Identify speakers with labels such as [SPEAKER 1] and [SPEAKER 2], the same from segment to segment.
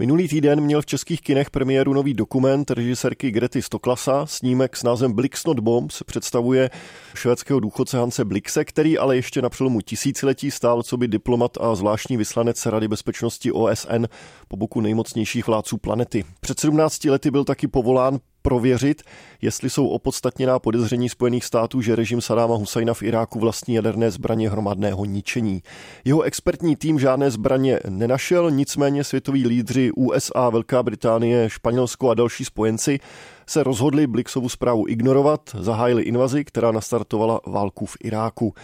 [SPEAKER 1] Minulý týden měl v českých kinech premiéru nový dokument režisérky Grety Stoklasa. Snímek s názvem Blix Not Bombs představuje švédského důchodce Hanse Blixe, který ale ještě na přelomu tisíciletí stál co by diplomat a zvláštní vyslanec Rady bezpečnosti OSN po boku nejmocnějších vládců planety. Před 17 lety byl taky povolán prověřit, jestli jsou opodstatněná podezření Spojených států, že režim Sadáma Husajna v Iráku vlastní jaderné zbraně hromadného ničení. Jeho expertní tým žádné zbraně nenašel, nicméně světoví lídři USA, Velká Británie, Španělsko a další spojenci se rozhodli Blixovu zprávu ignorovat, zahájili invazi, která nastartovala válku v Iráku.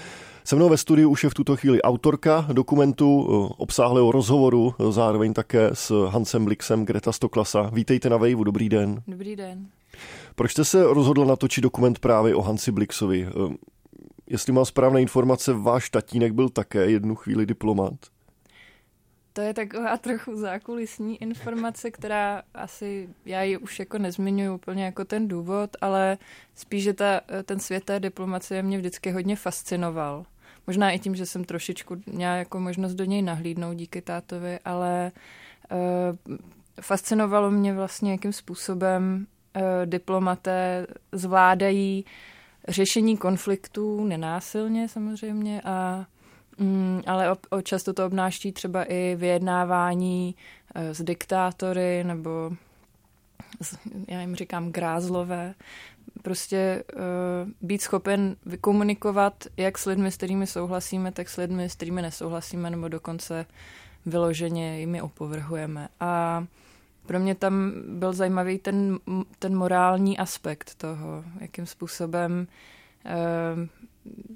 [SPEAKER 1] Se mnou ve studiu už je v tuto chvíli autorka dokumentu, eh, obsáhlého rozhovoru, eh, zároveň také s Hansem Blixem Greta Stoklasa. Vítejte na Vejvu, dobrý den.
[SPEAKER 2] Dobrý den.
[SPEAKER 1] Proč jste se rozhodl natočit dokument právě o Hansi Blixovi? Eh, jestli mám správné informace, váš tatínek byl také jednu chvíli diplomat.
[SPEAKER 2] To je taková trochu zákulisní informace, která asi, já ji už jako nezmiňuji úplně jako ten důvod, ale spíš, že ta, ten svět té diplomacie mě vždycky hodně fascinoval. Možná i tím, že jsem trošičku měla jako možnost do něj nahlídnout díky tátovi, ale uh, fascinovalo mě vlastně, jakým způsobem uh, diplomaté zvládají řešení konfliktů nenásilně samozřejmě, a, um, ale o, často to obnáští třeba i vyjednávání uh, s diktátory nebo já jim říkám grázlové, prostě uh, být schopen vykomunikovat jak s lidmi, s kterými souhlasíme, tak s lidmi, s kterými nesouhlasíme, nebo dokonce vyloženě jimi opovrhujeme. A pro mě tam byl zajímavý ten, ten morální aspekt toho, jakým způsobem, uh,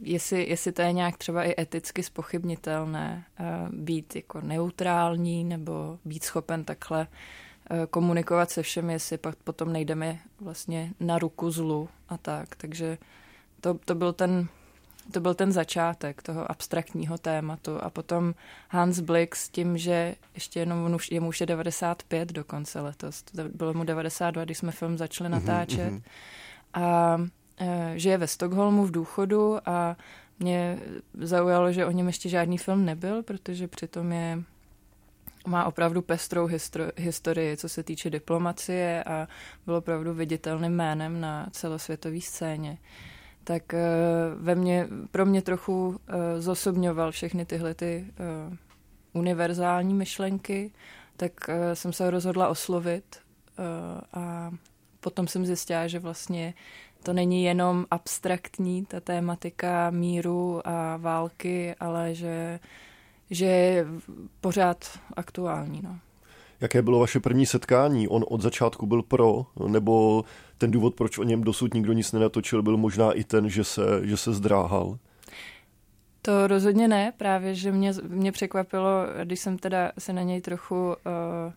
[SPEAKER 2] jestli, jestli to je nějak třeba i eticky spochybnitelné, uh, být jako neutrální nebo být schopen takhle uh, komunikovat se všemi, jestli pak potom nejdeme vlastně na ruku zlu a tak. Takže to, to byl ten to byl ten začátek toho abstraktního tématu a potom Hans Blix tím, že ještě jenom on už, jemu už je 95 dokonce letos, to bylo mu 92, když jsme film začali mhm, natáčet mm-hmm. a e, žije ve Stockholmu v důchodu a mě zaujalo, že o něm ještě žádný film nebyl, protože přitom je má opravdu pestrou historii, co se týče diplomacie a byl opravdu viditelným jménem na celosvětové scéně. Tak eh, ve mně, pro mě trochu eh, zosobňoval všechny tyhle ty eh, univerzální myšlenky, tak jsem se rozhodla oslovit a potom jsem zjistila, že vlastně to není jenom abstraktní ta tématika míru a války, ale že že je pořád aktuální. No.
[SPEAKER 1] Jaké bylo vaše první setkání? On od začátku byl pro, nebo ten důvod, proč o něm dosud nikdo nic nenatočil, byl možná i ten, že se, že se zdráhal?
[SPEAKER 2] To rozhodně ne, právě, že mě, mě překvapilo, když jsem teda se na něj trochu uh,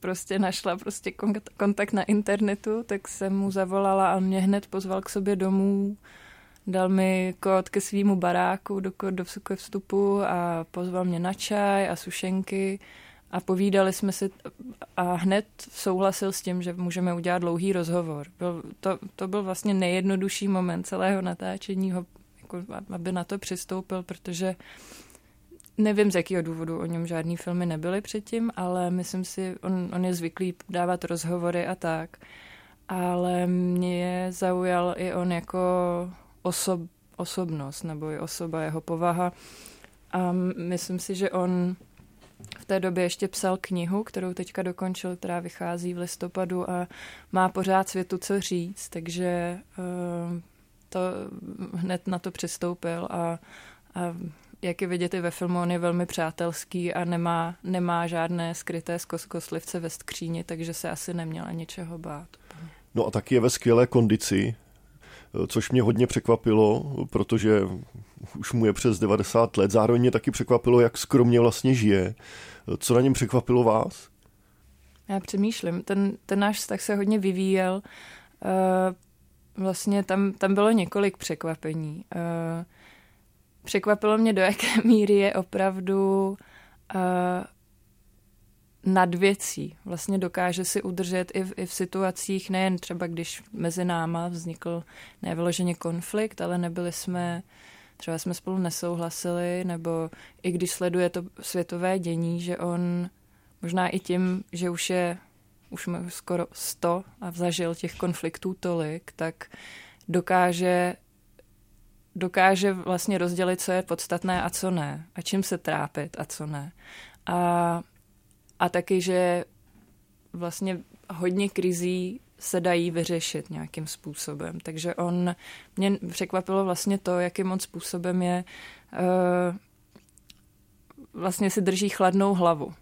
[SPEAKER 2] prostě našla prostě kontakt na internetu, tak jsem mu zavolala a mě hned pozval k sobě domů dal mi kód ke svýmu baráku do, do vstupu a pozval mě na čaj a sušenky a povídali jsme si a hned souhlasil s tím, že můžeme udělat dlouhý rozhovor. Byl, to, to byl vlastně nejjednodušší moment celého natáčení, ho, jako, aby na to přistoupil, protože nevím, z jakého důvodu o něm žádný filmy nebyly předtím, ale myslím si, on, on je zvyklý dávat rozhovory a tak. Ale mě zaujal i on jako osob, osobnost nebo i osoba, jeho povaha. A myslím si, že on v té době ještě psal knihu, kterou teďka dokončil, která vychází v listopadu a má pořád světu co říct, takže uh, to hned na to přistoupil a, a jak je vidět i ve filmu, on je velmi přátelský a nemá, nemá žádné skryté koslivce ve skříni, takže se asi neměla ničeho bát.
[SPEAKER 1] No a taky je ve skvělé kondici, což mě hodně překvapilo, protože už mu je přes 90 let. Zároveň mě taky překvapilo, jak skromně vlastně žije. Co na něm překvapilo vás?
[SPEAKER 2] Já přemýšlím. Ten, ten náš vztah se hodně vyvíjel. Uh, vlastně tam, tam bylo několik překvapení. Uh, překvapilo mě, do jaké míry je opravdu uh, nad věcí. Vlastně dokáže si udržet i v, i v situacích, nejen třeba když mezi náma vznikl nevyloženě konflikt, ale nebyli jsme, třeba jsme spolu nesouhlasili, nebo i když sleduje to světové dění, že on možná i tím, že už je už má skoro 100 a zažil těch konfliktů tolik, tak dokáže dokáže vlastně rozdělit, co je podstatné a co ne, a čím se trápit a co ne. A, a taky, že vlastně hodně krizí se dají vyřešit nějakým způsobem. Takže on, mě překvapilo vlastně to, jakým moc způsobem je, uh, vlastně si drží chladnou hlavu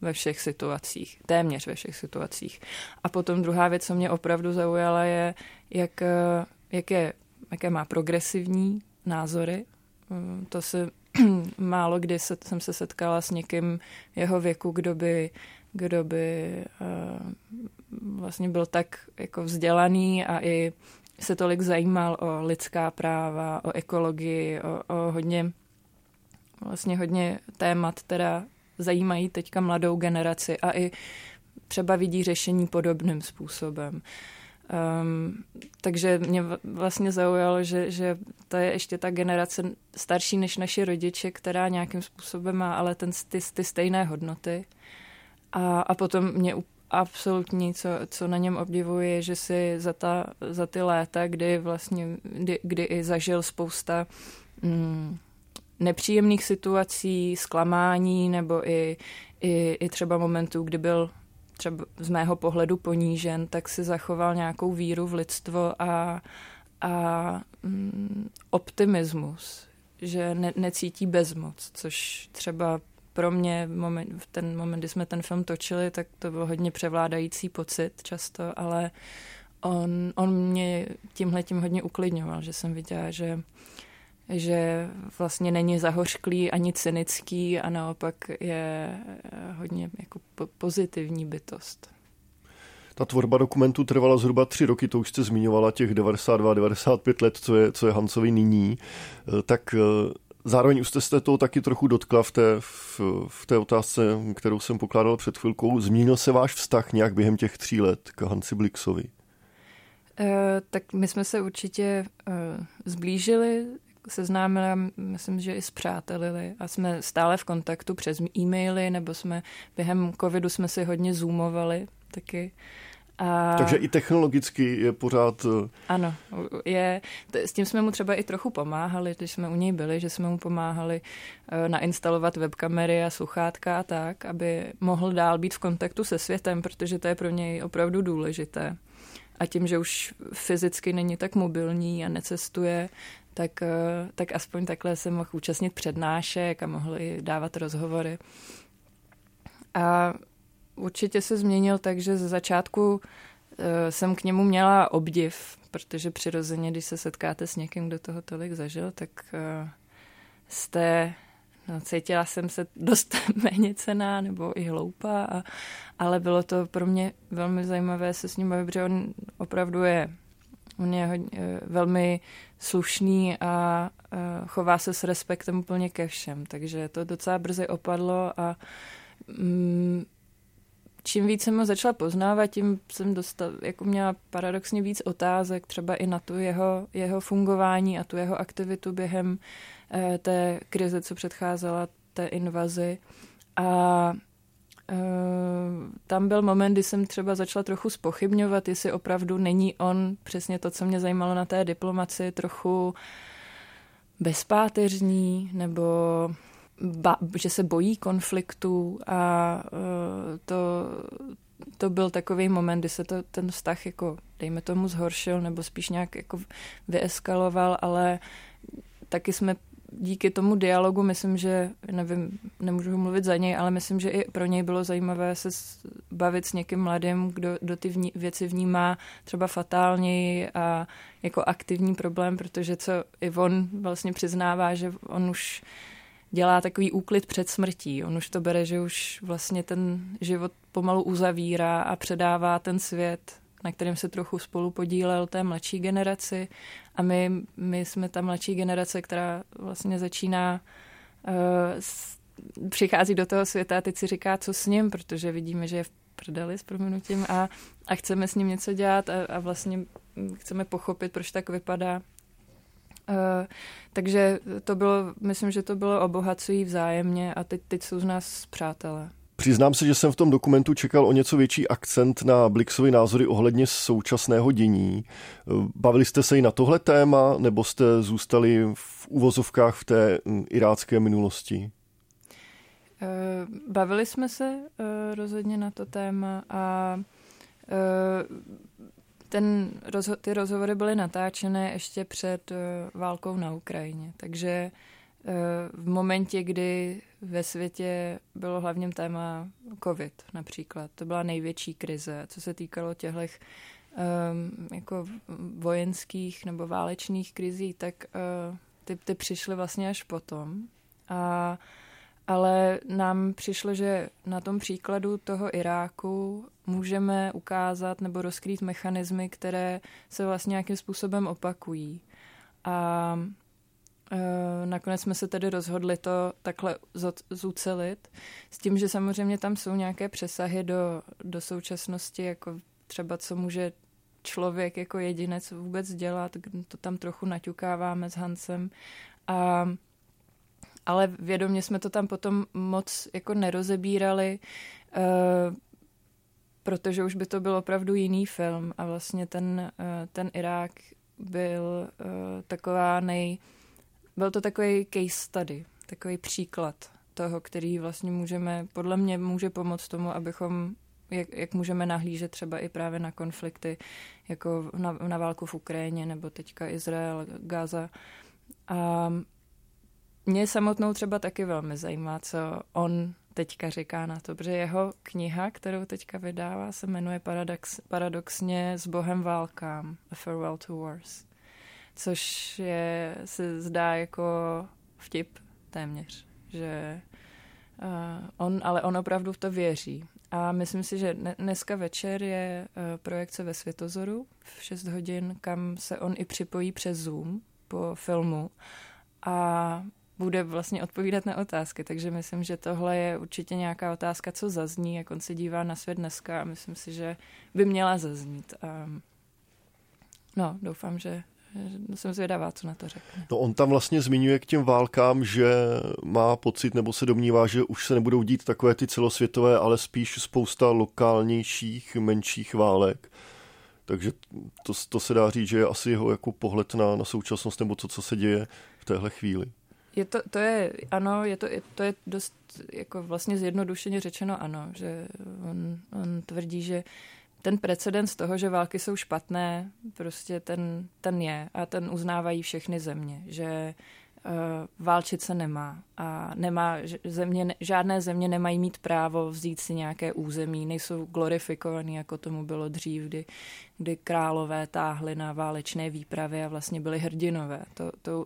[SPEAKER 2] ve všech situacích, téměř ve všech situacích. A potom druhá věc, co mě opravdu zaujala, je, jak, eh, jak je, jaké má progresivní názory. Eh, to se málo kdy se, jsem se setkala s někým jeho věku, kdo by, kdo by uh, vlastně byl tak jako vzdělaný a i se tolik zajímal o lidská práva, o ekologii, o, o hodně vlastně hodně témat, která zajímají teďka mladou generaci a i třeba vidí řešení podobným způsobem. Um, takže mě vlastně zaujalo, že, že to je ještě ta generace starší než naši rodiče, která nějakým způsobem má ale ten, ty, ty stejné hodnoty. A, a potom mě absolutní, co, co na něm obdivuji, je, že si za, ta, za ty léta, kdy vlastně, kdy, kdy i zažil spousta mm, nepříjemných situací, zklamání nebo i, i, i třeba momentů, kdy byl třeba z mého pohledu ponížen, tak si zachoval nějakou víru v lidstvo a, a mm, optimismus, že ne, necítí bezmoc, což třeba pro mě moment, v ten moment, kdy jsme ten film točili, tak to byl hodně převládající pocit často, ale on, on mě tímhle tím hodně uklidňoval, že jsem viděla, že že vlastně není zahořklý ani cynický a naopak je hodně jako pozitivní bytost.
[SPEAKER 1] Ta tvorba dokumentu trvala zhruba tři roky, to už jste zmiňovala, těch 92-95 let, co je, co je Hancovi nyní. Eh, tak eh, zároveň už jste se toho taky trochu dotkla v té, v, v té otázce, kterou jsem pokládal před chvilkou. Zmínil se váš vztah nějak během těch tří let k Hanci Blixovi?
[SPEAKER 2] Tak my jsme se určitě zblížili seznámila, myslím, že i zpřátelili a jsme stále v kontaktu přes e-maily, nebo jsme během covidu jsme si hodně zoomovali taky.
[SPEAKER 1] A... Takže i technologicky je pořád... Eh,
[SPEAKER 2] ano, je, s tím jsme mu třeba i trochu pomáhali, když jsme u něj byli, že jsme mu pomáhali eh, nainstalovat webkamery a sluchátka a tak, aby mohl dál být v kontaktu se světem, protože to je pro něj opravdu důležité. A tím, že už fyzicky není tak mobilní a necestuje, tak, eh, tak aspoň takhle se mohl účastnit přednášek a mohl i dávat rozhovory. A určitě se změnil tak, že ze začátku eh, jsem k němu měla obdiv, protože přirozeně, když se setkáte s někým, kdo toho tolik zažil, tak eh, jste, no, cítila jsem se dost méně cená nebo i hloupá, a, ale bylo to pro mě velmi zajímavé se s ním bavit, protože on opravdu je On je hodně, eh, velmi slušný a eh, chová se s respektem úplně ke všem, takže to docela brzy opadlo a mm, čím víc jsem ho začala poznávat, tím jsem dostal, jako měla paradoxně víc otázek třeba i na tu jeho, jeho fungování a tu jeho aktivitu během eh, té krize, co předcházela té invazi. A tam byl moment, kdy jsem třeba začala trochu spochybňovat, jestli opravdu není on přesně to, co mě zajímalo na té diplomaci, trochu bezpáteřní, nebo ba, že se bojí konfliktu a uh, to, to byl takový moment, kdy se to, ten vztah jako, dejme tomu, zhoršil, nebo spíš nějak jako vyeskaloval, ale taky jsme díky tomu dialogu myslím, že, nevím, nemůžu mluvit za něj, ale myslím, že i pro něj bylo zajímavé se bavit s někým mladým, kdo, kdo ty vní, věci vnímá třeba fatálněji a jako aktivní problém, protože co i on vlastně přiznává, že on už dělá takový úklid před smrtí. On už to bere, že už vlastně ten život pomalu uzavírá a předává ten svět na kterém se trochu spolu podílel té mladší generaci a my, my jsme ta mladší generace, která vlastně začíná uh, s, přichází do toho světa a teď si říká, co s ním, protože vidíme, že je v prdeli s proměnutím a, a chceme s ním něco dělat a, a vlastně chceme pochopit, proč tak vypadá. Uh, takže to bylo, myslím, že to bylo obohacují vzájemně a teď, teď jsou z nás přátelé.
[SPEAKER 1] Přiznám se, že jsem v tom dokumentu čekal o něco větší akcent na Blixovi názory ohledně současného dění. Bavili jste se i na tohle téma, nebo jste zůstali v uvozovkách v té hm, irácké minulosti?
[SPEAKER 2] Eh, bavili jsme se eh, rozhodně na to téma a eh, ten, ty rozhovory byly natáčené ještě před válkou na Ukrajině, takže v momentě, kdy ve světě bylo hlavním téma COVID například. To byla největší krize, co se týkalo těchto um, jako vojenských nebo válečných krizí, tak uh, ty, ty přišly vlastně až potom. A, ale nám přišlo, že na tom příkladu toho Iráku můžeme ukázat nebo rozkrýt mechanismy, které se vlastně nějakým způsobem opakují. A Eh, nakonec jsme se tedy rozhodli to takhle zucelit, s tím, že samozřejmě tam jsou nějaké přesahy do, do současnosti, jako třeba co může člověk jako jedinec vůbec dělat, to tam trochu naťukáváme s Hansem. A, ale vědomě jsme to tam potom moc jako nerozebírali, uh, protože už by to byl opravdu jiný film a vlastně ten, uh, ten Irák byl uh, taková nej, byl to takový case study, takový příklad toho, který vlastně můžeme, podle mě může pomoct tomu, abychom jak, jak můžeme nahlížet třeba i právě na konflikty, jako na, na válku v Ukrajině nebo teďka Izrael, Gaza. A mě samotnou třeba taky velmi zajímá, co on teďka říká na to, protože jeho kniha, kterou teďka vydává, se jmenuje paradox, paradoxně S Bohem válkám, A Farewell to Wars což je, se zdá jako vtip téměř, že uh, on, ale on opravdu v to věří. A myslím si, že dneska večer je uh, projekce ve Světozoru v 6 hodin, kam se on i připojí přes Zoom po filmu a bude vlastně odpovídat na otázky, takže myslím, že tohle je určitě nějaká otázka, co zazní, jak on se dívá na svět dneska a myslím si, že by měla zaznít. A no, doufám, že jsem zvědavá, co na to řekne.
[SPEAKER 1] No on tam vlastně zmiňuje k těm válkám, že má pocit nebo se domnívá, že už se nebudou dít takové ty celosvětové, ale spíš spousta lokálnějších, menších válek. Takže to, to se dá říct, že je asi jeho jako pohled na, na současnost nebo to, co se děje v téhle chvíli.
[SPEAKER 2] Je to, to je, ano, je to, to je dost jako vlastně zjednodušeně řečeno ano, že on, on tvrdí, že ten precedens toho, že války jsou špatné, prostě ten, ten je a ten uznávají všechny země, že uh, válčit se nemá a nemá země, žádné země nemají mít právo vzít si nějaké území, nejsou glorifikovaný, jako tomu bylo dřív, kdy, kdy králové táhli na válečné výpravy a vlastně byli hrdinové. To, to,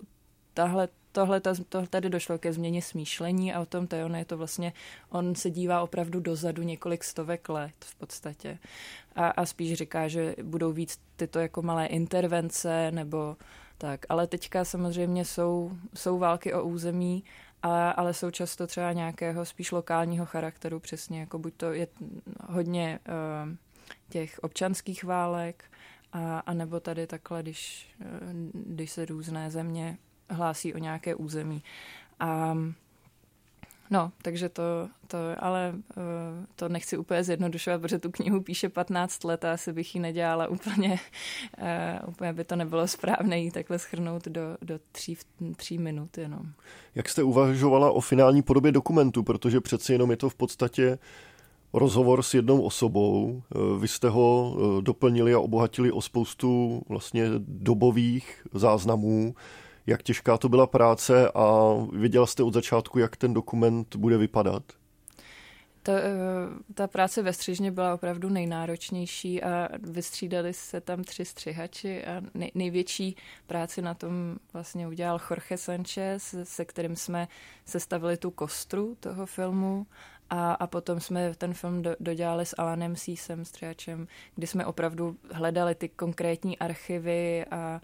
[SPEAKER 2] tahle tohle, to, tady došlo ke změně smýšlení a o tom to on je to vlastně, on se dívá opravdu dozadu několik stovek let v podstatě a, a spíš říká, že budou víc tyto jako malé intervence nebo tak. Ale teďka samozřejmě jsou, jsou války o území, a, ale jsou často třeba nějakého spíš lokálního charakteru, přesně jako buď to je hodně uh, těch občanských válek, a, a nebo tady takhle, když, uh, když se různé země hlásí o nějaké území. A No, takže to, to ale uh, to nechci úplně zjednodušovat, protože tu knihu píše 15 let a asi bych ji nedělala úplně, uh, úplně by to nebylo správné ji takhle schrnout do, do tří, tří minut jenom.
[SPEAKER 1] Jak jste uvažovala o finální podobě dokumentu, protože přeci jenom je to v podstatě rozhovor s jednou osobou. Eh, vy jste ho doplnili a obohatili o spoustu vlastně dobových záznamů jak těžká to byla práce a věděla jste od začátku, jak ten dokument bude vypadat?
[SPEAKER 2] Ta, eh, ta práce ve střižně byla opravdu nejnáročnější a vystřídali se tam tři střihači a nej, největší práci na tom vlastně udělal Jorge Sanchez, se kterým jsme sestavili tu kostru toho filmu a, a potom jsme ten film do, dodělali s Alanem Sísem, střihačem, kdy jsme opravdu hledali ty konkrétní archivy a,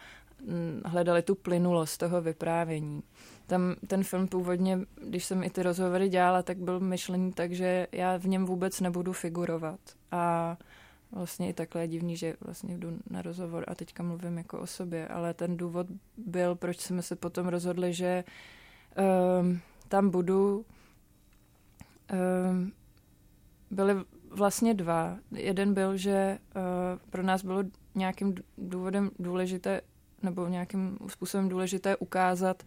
[SPEAKER 2] hledali tu plynulost toho vyprávění. Tam ten film původně, když jsem i ty rozhovory dělala, tak byl myšlený tak, že já v něm vůbec nebudu figurovat. A vlastně i takhle je divný, že vlastně jdu na rozhovor a teďka mluvím jako o sobě, ale ten důvod byl, proč jsme se potom rozhodli, že um, tam budu um, byly vlastně dva. Jeden byl, že uh, pro nás bylo nějakým důvodem důležité, nebo nějakým způsobem důležité ukázat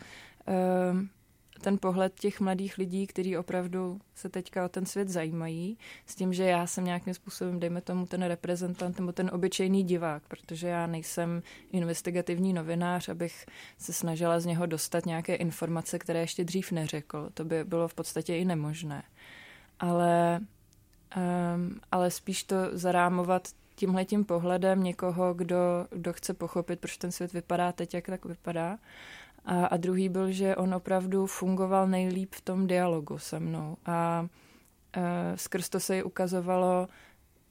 [SPEAKER 2] uh, ten pohled těch mladých lidí, kteří opravdu se teďka o ten svět zajímají, s tím, že já jsem nějakým způsobem, dejme tomu, ten reprezentant nebo ten obyčejný divák, protože já nejsem investigativní novinář, abych se snažila z něho dostat nějaké informace, které ještě dřív neřekl. To by bylo v podstatě i nemožné. Ale, um, ale spíš to zarámovat tímhletím pohledem někoho, kdo, kdo chce pochopit, proč ten svět vypadá teď, jak tak vypadá. A, a druhý byl, že on opravdu fungoval nejlíp v tom dialogu se mnou. A e, skrz to se jí ukazovalo,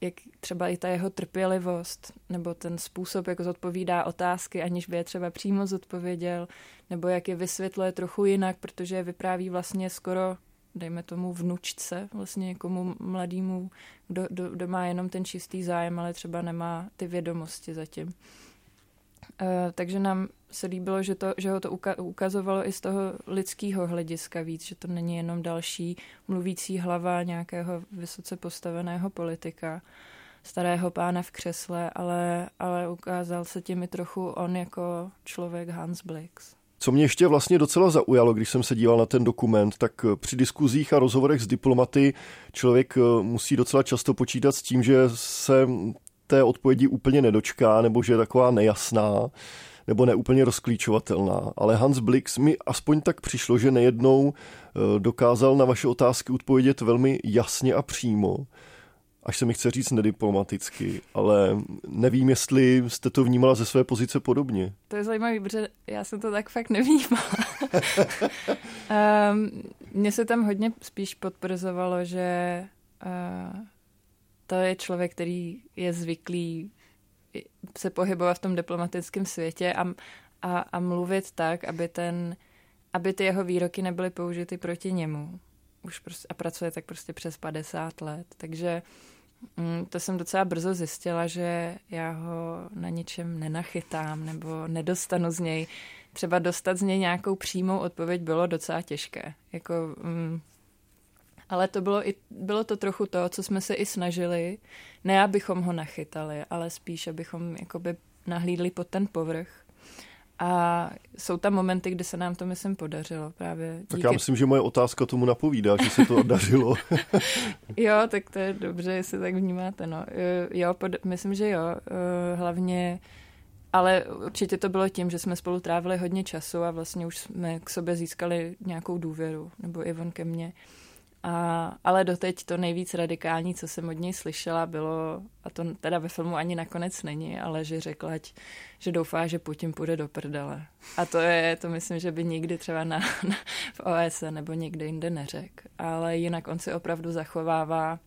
[SPEAKER 2] jak třeba i ta jeho trpělivost, nebo ten způsob, jak zodpovídá otázky, aniž by je třeba přímo zodpověděl, nebo jak je vysvětluje trochu jinak, protože je vypráví vlastně skoro, dejme tomu, vnučce, vlastně někomu mladému, kdo, kdo, kdo má jenom ten čistý zájem, ale třeba nemá ty vědomosti zatím. Eh, takže nám se líbilo, že, to, že ho to ukazovalo i z toho lidského hlediska víc, že to není jenom další mluvící hlava nějakého vysoce postaveného politika, starého pána v křesle, ale, ale ukázal se tím i trochu on jako člověk Hans Blix.
[SPEAKER 1] Co mě ještě vlastně docela zaujalo, když jsem se díval na ten dokument, tak při diskuzích a rozhovorech s diplomaty člověk eh, musí docela často počítat s tím, že se té odpovědi úplně nedočká, nebo že je taková nejasná, nebo neúplně rozklíčovatelná. Ale Hans Blix mi aspoň tak přišlo, že nejednou eh, dokázal na vaše otázky odpovědět velmi jasně a přímo. Až se mi chce říct nediplomaticky, ale nevím, jestli jste to vnímala ze své pozice podobně.
[SPEAKER 2] To je zajímavé, protože já jsem to tak fakt nevnímala. um, mně se tam hodně spíš potvrzovalo, že uh, to je člověk, který je zvyklý se pohybovat v tom diplomatickém světě a, a, a mluvit tak, aby, ten, aby ty jeho výroky nebyly použity proti němu. Už prostě, a pracuje tak prostě přes 50 let. Takže mm, to jsem docela brzo zjistila, že já ho na ničem nenachytám nebo nedostanu z něj. Třeba dostat z něj nějakou přímou odpověď bylo docela těžké. Jako, mm, ale to bylo, i, bylo to trochu to, co jsme se i snažili. Ne, abychom ho nachytali, ale spíš, abychom jakoby nahlídli pod ten povrch. A jsou tam momenty, kdy se nám to, myslím, podařilo právě. Díky...
[SPEAKER 1] Tak já myslím, že moje otázka tomu napovídá, že se to oddařilo.
[SPEAKER 2] jo, tak to je dobře, jestli tak vnímáte. No. Jo, pod... myslím, že jo. Hlavně ale určitě to bylo tím, že jsme spolu trávili hodně času a vlastně už jsme k sobě získali nějakou důvěru, nebo i on ke mně. A, ale doteď to nejvíc radikální, co jsem od něj slyšela, bylo, a to teda ve filmu ani nakonec není, ale že řekla, že doufá, že Putin půjde do prdele. A to je, to myslím, že by nikdy třeba na, na, v OSN nebo někde jinde neřekl. Ale jinak on si opravdu zachovává,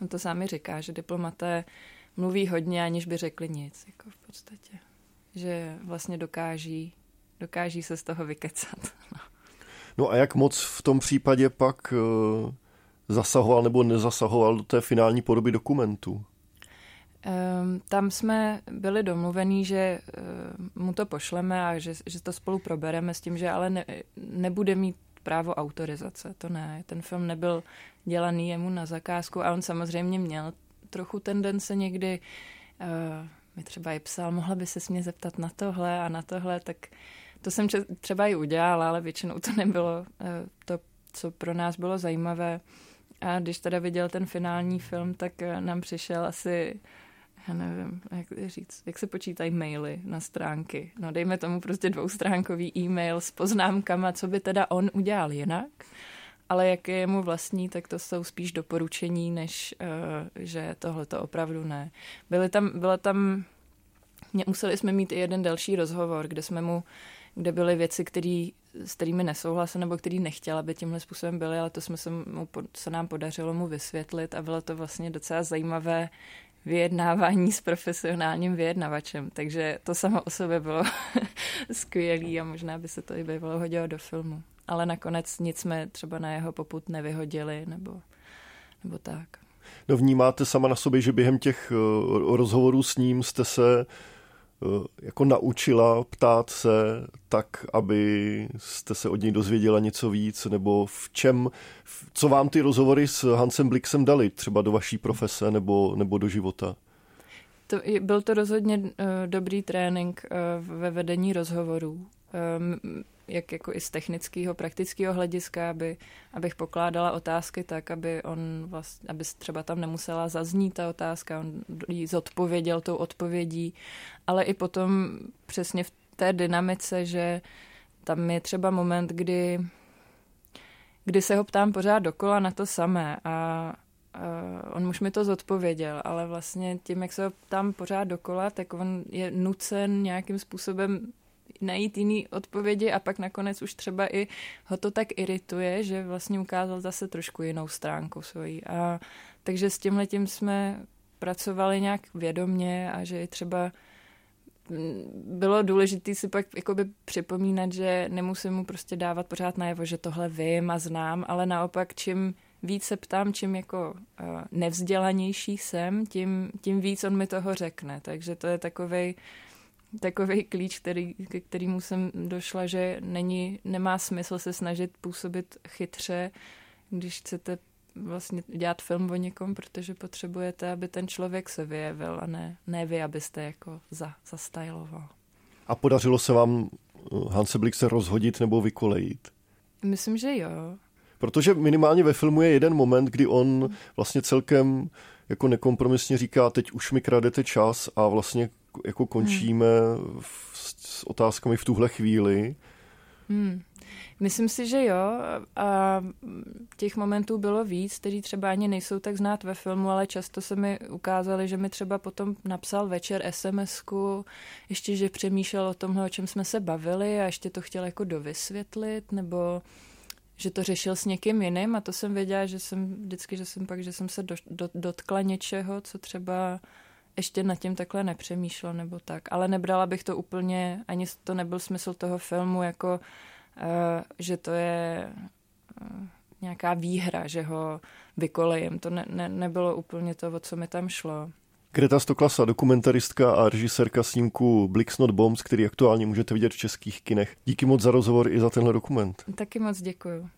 [SPEAKER 2] on to sami říká, že diplomaté mluví hodně, aniž by řekli nic, jako v podstatě. Že vlastně dokáží, dokáží se z toho vykecat. No.
[SPEAKER 1] No a jak moc v tom případě pak uh, zasahoval nebo nezasahoval do té finální podoby dokumentu?
[SPEAKER 2] Um, tam jsme byli domluvení, že uh, mu to pošleme a že, že to spolu probereme s tím, že ale ne, nebude mít právo autorizace. To ne. Ten film nebyl dělaný jemu na zakázku a on samozřejmě měl trochu tendence někdy, uh, mi třeba i psal, mohla by se mě zeptat na tohle a na tohle, tak uh, to jsem třeba i udělala, ale většinou to nebylo eh, to, co pro nás bylo zajímavé. A když teda viděl ten finální film, tak eh, nám přišel asi já nevím, jak říct, jak se počítají maily na stránky. No dejme tomu prostě dvoustránkový e-mail s poznámkama, co by teda on udělal jinak, ale jak je mu vlastní, tak to jsou spíš doporučení, než uh, že tohle to opravdu ne. Byly tam, byla tam, museli jsme mít i jeden další rozhovor, kde jsme mu kde byly věci, který, s kterými nesouhlasil nebo který nechtěl, aby tímhle způsobem byly, ale to jsme se, mu, se nám podařilo mu vysvětlit a bylo to vlastně docela zajímavé vyjednávání s profesionálním vyjednavačem, takže to samo o sobě bylo skvělé a možná by se to i bývalo hodilo do filmu. Ale nakonec nic jsme třeba na jeho poput nevyhodili nebo, nebo tak.
[SPEAKER 1] No vnímáte sama na sobě, že během těch eh, rozhovorů s ním jste se jako naučila ptát se tak, aby jste se od něj dozvěděla něco víc, nebo v čem, co vám ty rozhovory s Hansem Blixem dali, třeba do vaší profese nebo, nebo do života?
[SPEAKER 2] To, byl to rozhodně uh, dobrý trénink uh, ve vedení rozhovorů. Um, jak jako i z technického, praktického hlediska, aby, abych pokládala otázky tak, aby on vlastně, aby třeba tam nemusela zaznít ta otázka, on jí zodpověděl tou odpovědí, ale i potom přesně v té dynamice, že tam je třeba moment, kdy, kdy se ho ptám pořád dokola na to samé a Uh, on už mi to zodpověděl, ale vlastně tím, jak se ho ptám pořád dokola, tak on je nucen nějakým způsobem najít jiný odpovědi a pak nakonec už třeba i ho to tak irituje, že vlastně ukázal zase trošku jinou stránku svojí. A takže s tím letím jsme pracovali nějak vědomně a že třeba mm, bylo důležité si pak jakoby připomínat, že nemusím mu prostě dávat pořád najevo, že tohle vím a znám, ale naopak čím víc se ptám, čím jako uh, nevzdělanější jsem, tím, tím víc on mi toho řekne. Takže to je takovej takový klíč, který, ke kterému jsem došla, že není, nemá smysl se snažit působit chytře, když chcete vlastně dělat film o někom, protože potřebujete, aby ten člověk se vyjevil a ne, ne vy, abyste jako za, zastajloval.
[SPEAKER 1] A podařilo se vám eh, Hanse se rozhodit nebo vykolejit?
[SPEAKER 2] Myslím, že jo.
[SPEAKER 1] Protože minimálně ve filmu je jeden moment, kdy on vlastně celkem jako nekompromisně říká, teď už mi kradete čas a vlastně jako končíme hmm. s otázkami v tuhle chvíli.
[SPEAKER 2] Hmm. Myslím si, že jo. A těch momentů bylo víc, kteří třeba ani nejsou tak znát ve filmu, ale často se mi ukázali, že mi třeba potom napsal večer SMS-ku, ještě, že přemýšlel o tomhle, o čem jsme se bavili a ještě to chtěl jako dovysvětlit, nebo že to řešil s někým jiným a to jsem věděla, že jsem vždycky, že jsem pak, že jsem se do, do, dotkla něčeho, co třeba ještě nad tím takhle nepřemýšlel nebo tak. Ale nebrala bych to úplně, ani to nebyl smysl toho filmu, jako uh, že to je uh, nějaká výhra, že ho vykolejím. To ne, ne, nebylo úplně to, o co mi tam šlo.
[SPEAKER 1] Greta Stoklasa, dokumentaristka a režisérka snímku Blix Not Bombs, který aktuálně můžete vidět v českých kinech. Díky moc za rozhovor i za tenhle dokument.
[SPEAKER 2] Taky moc děkuju.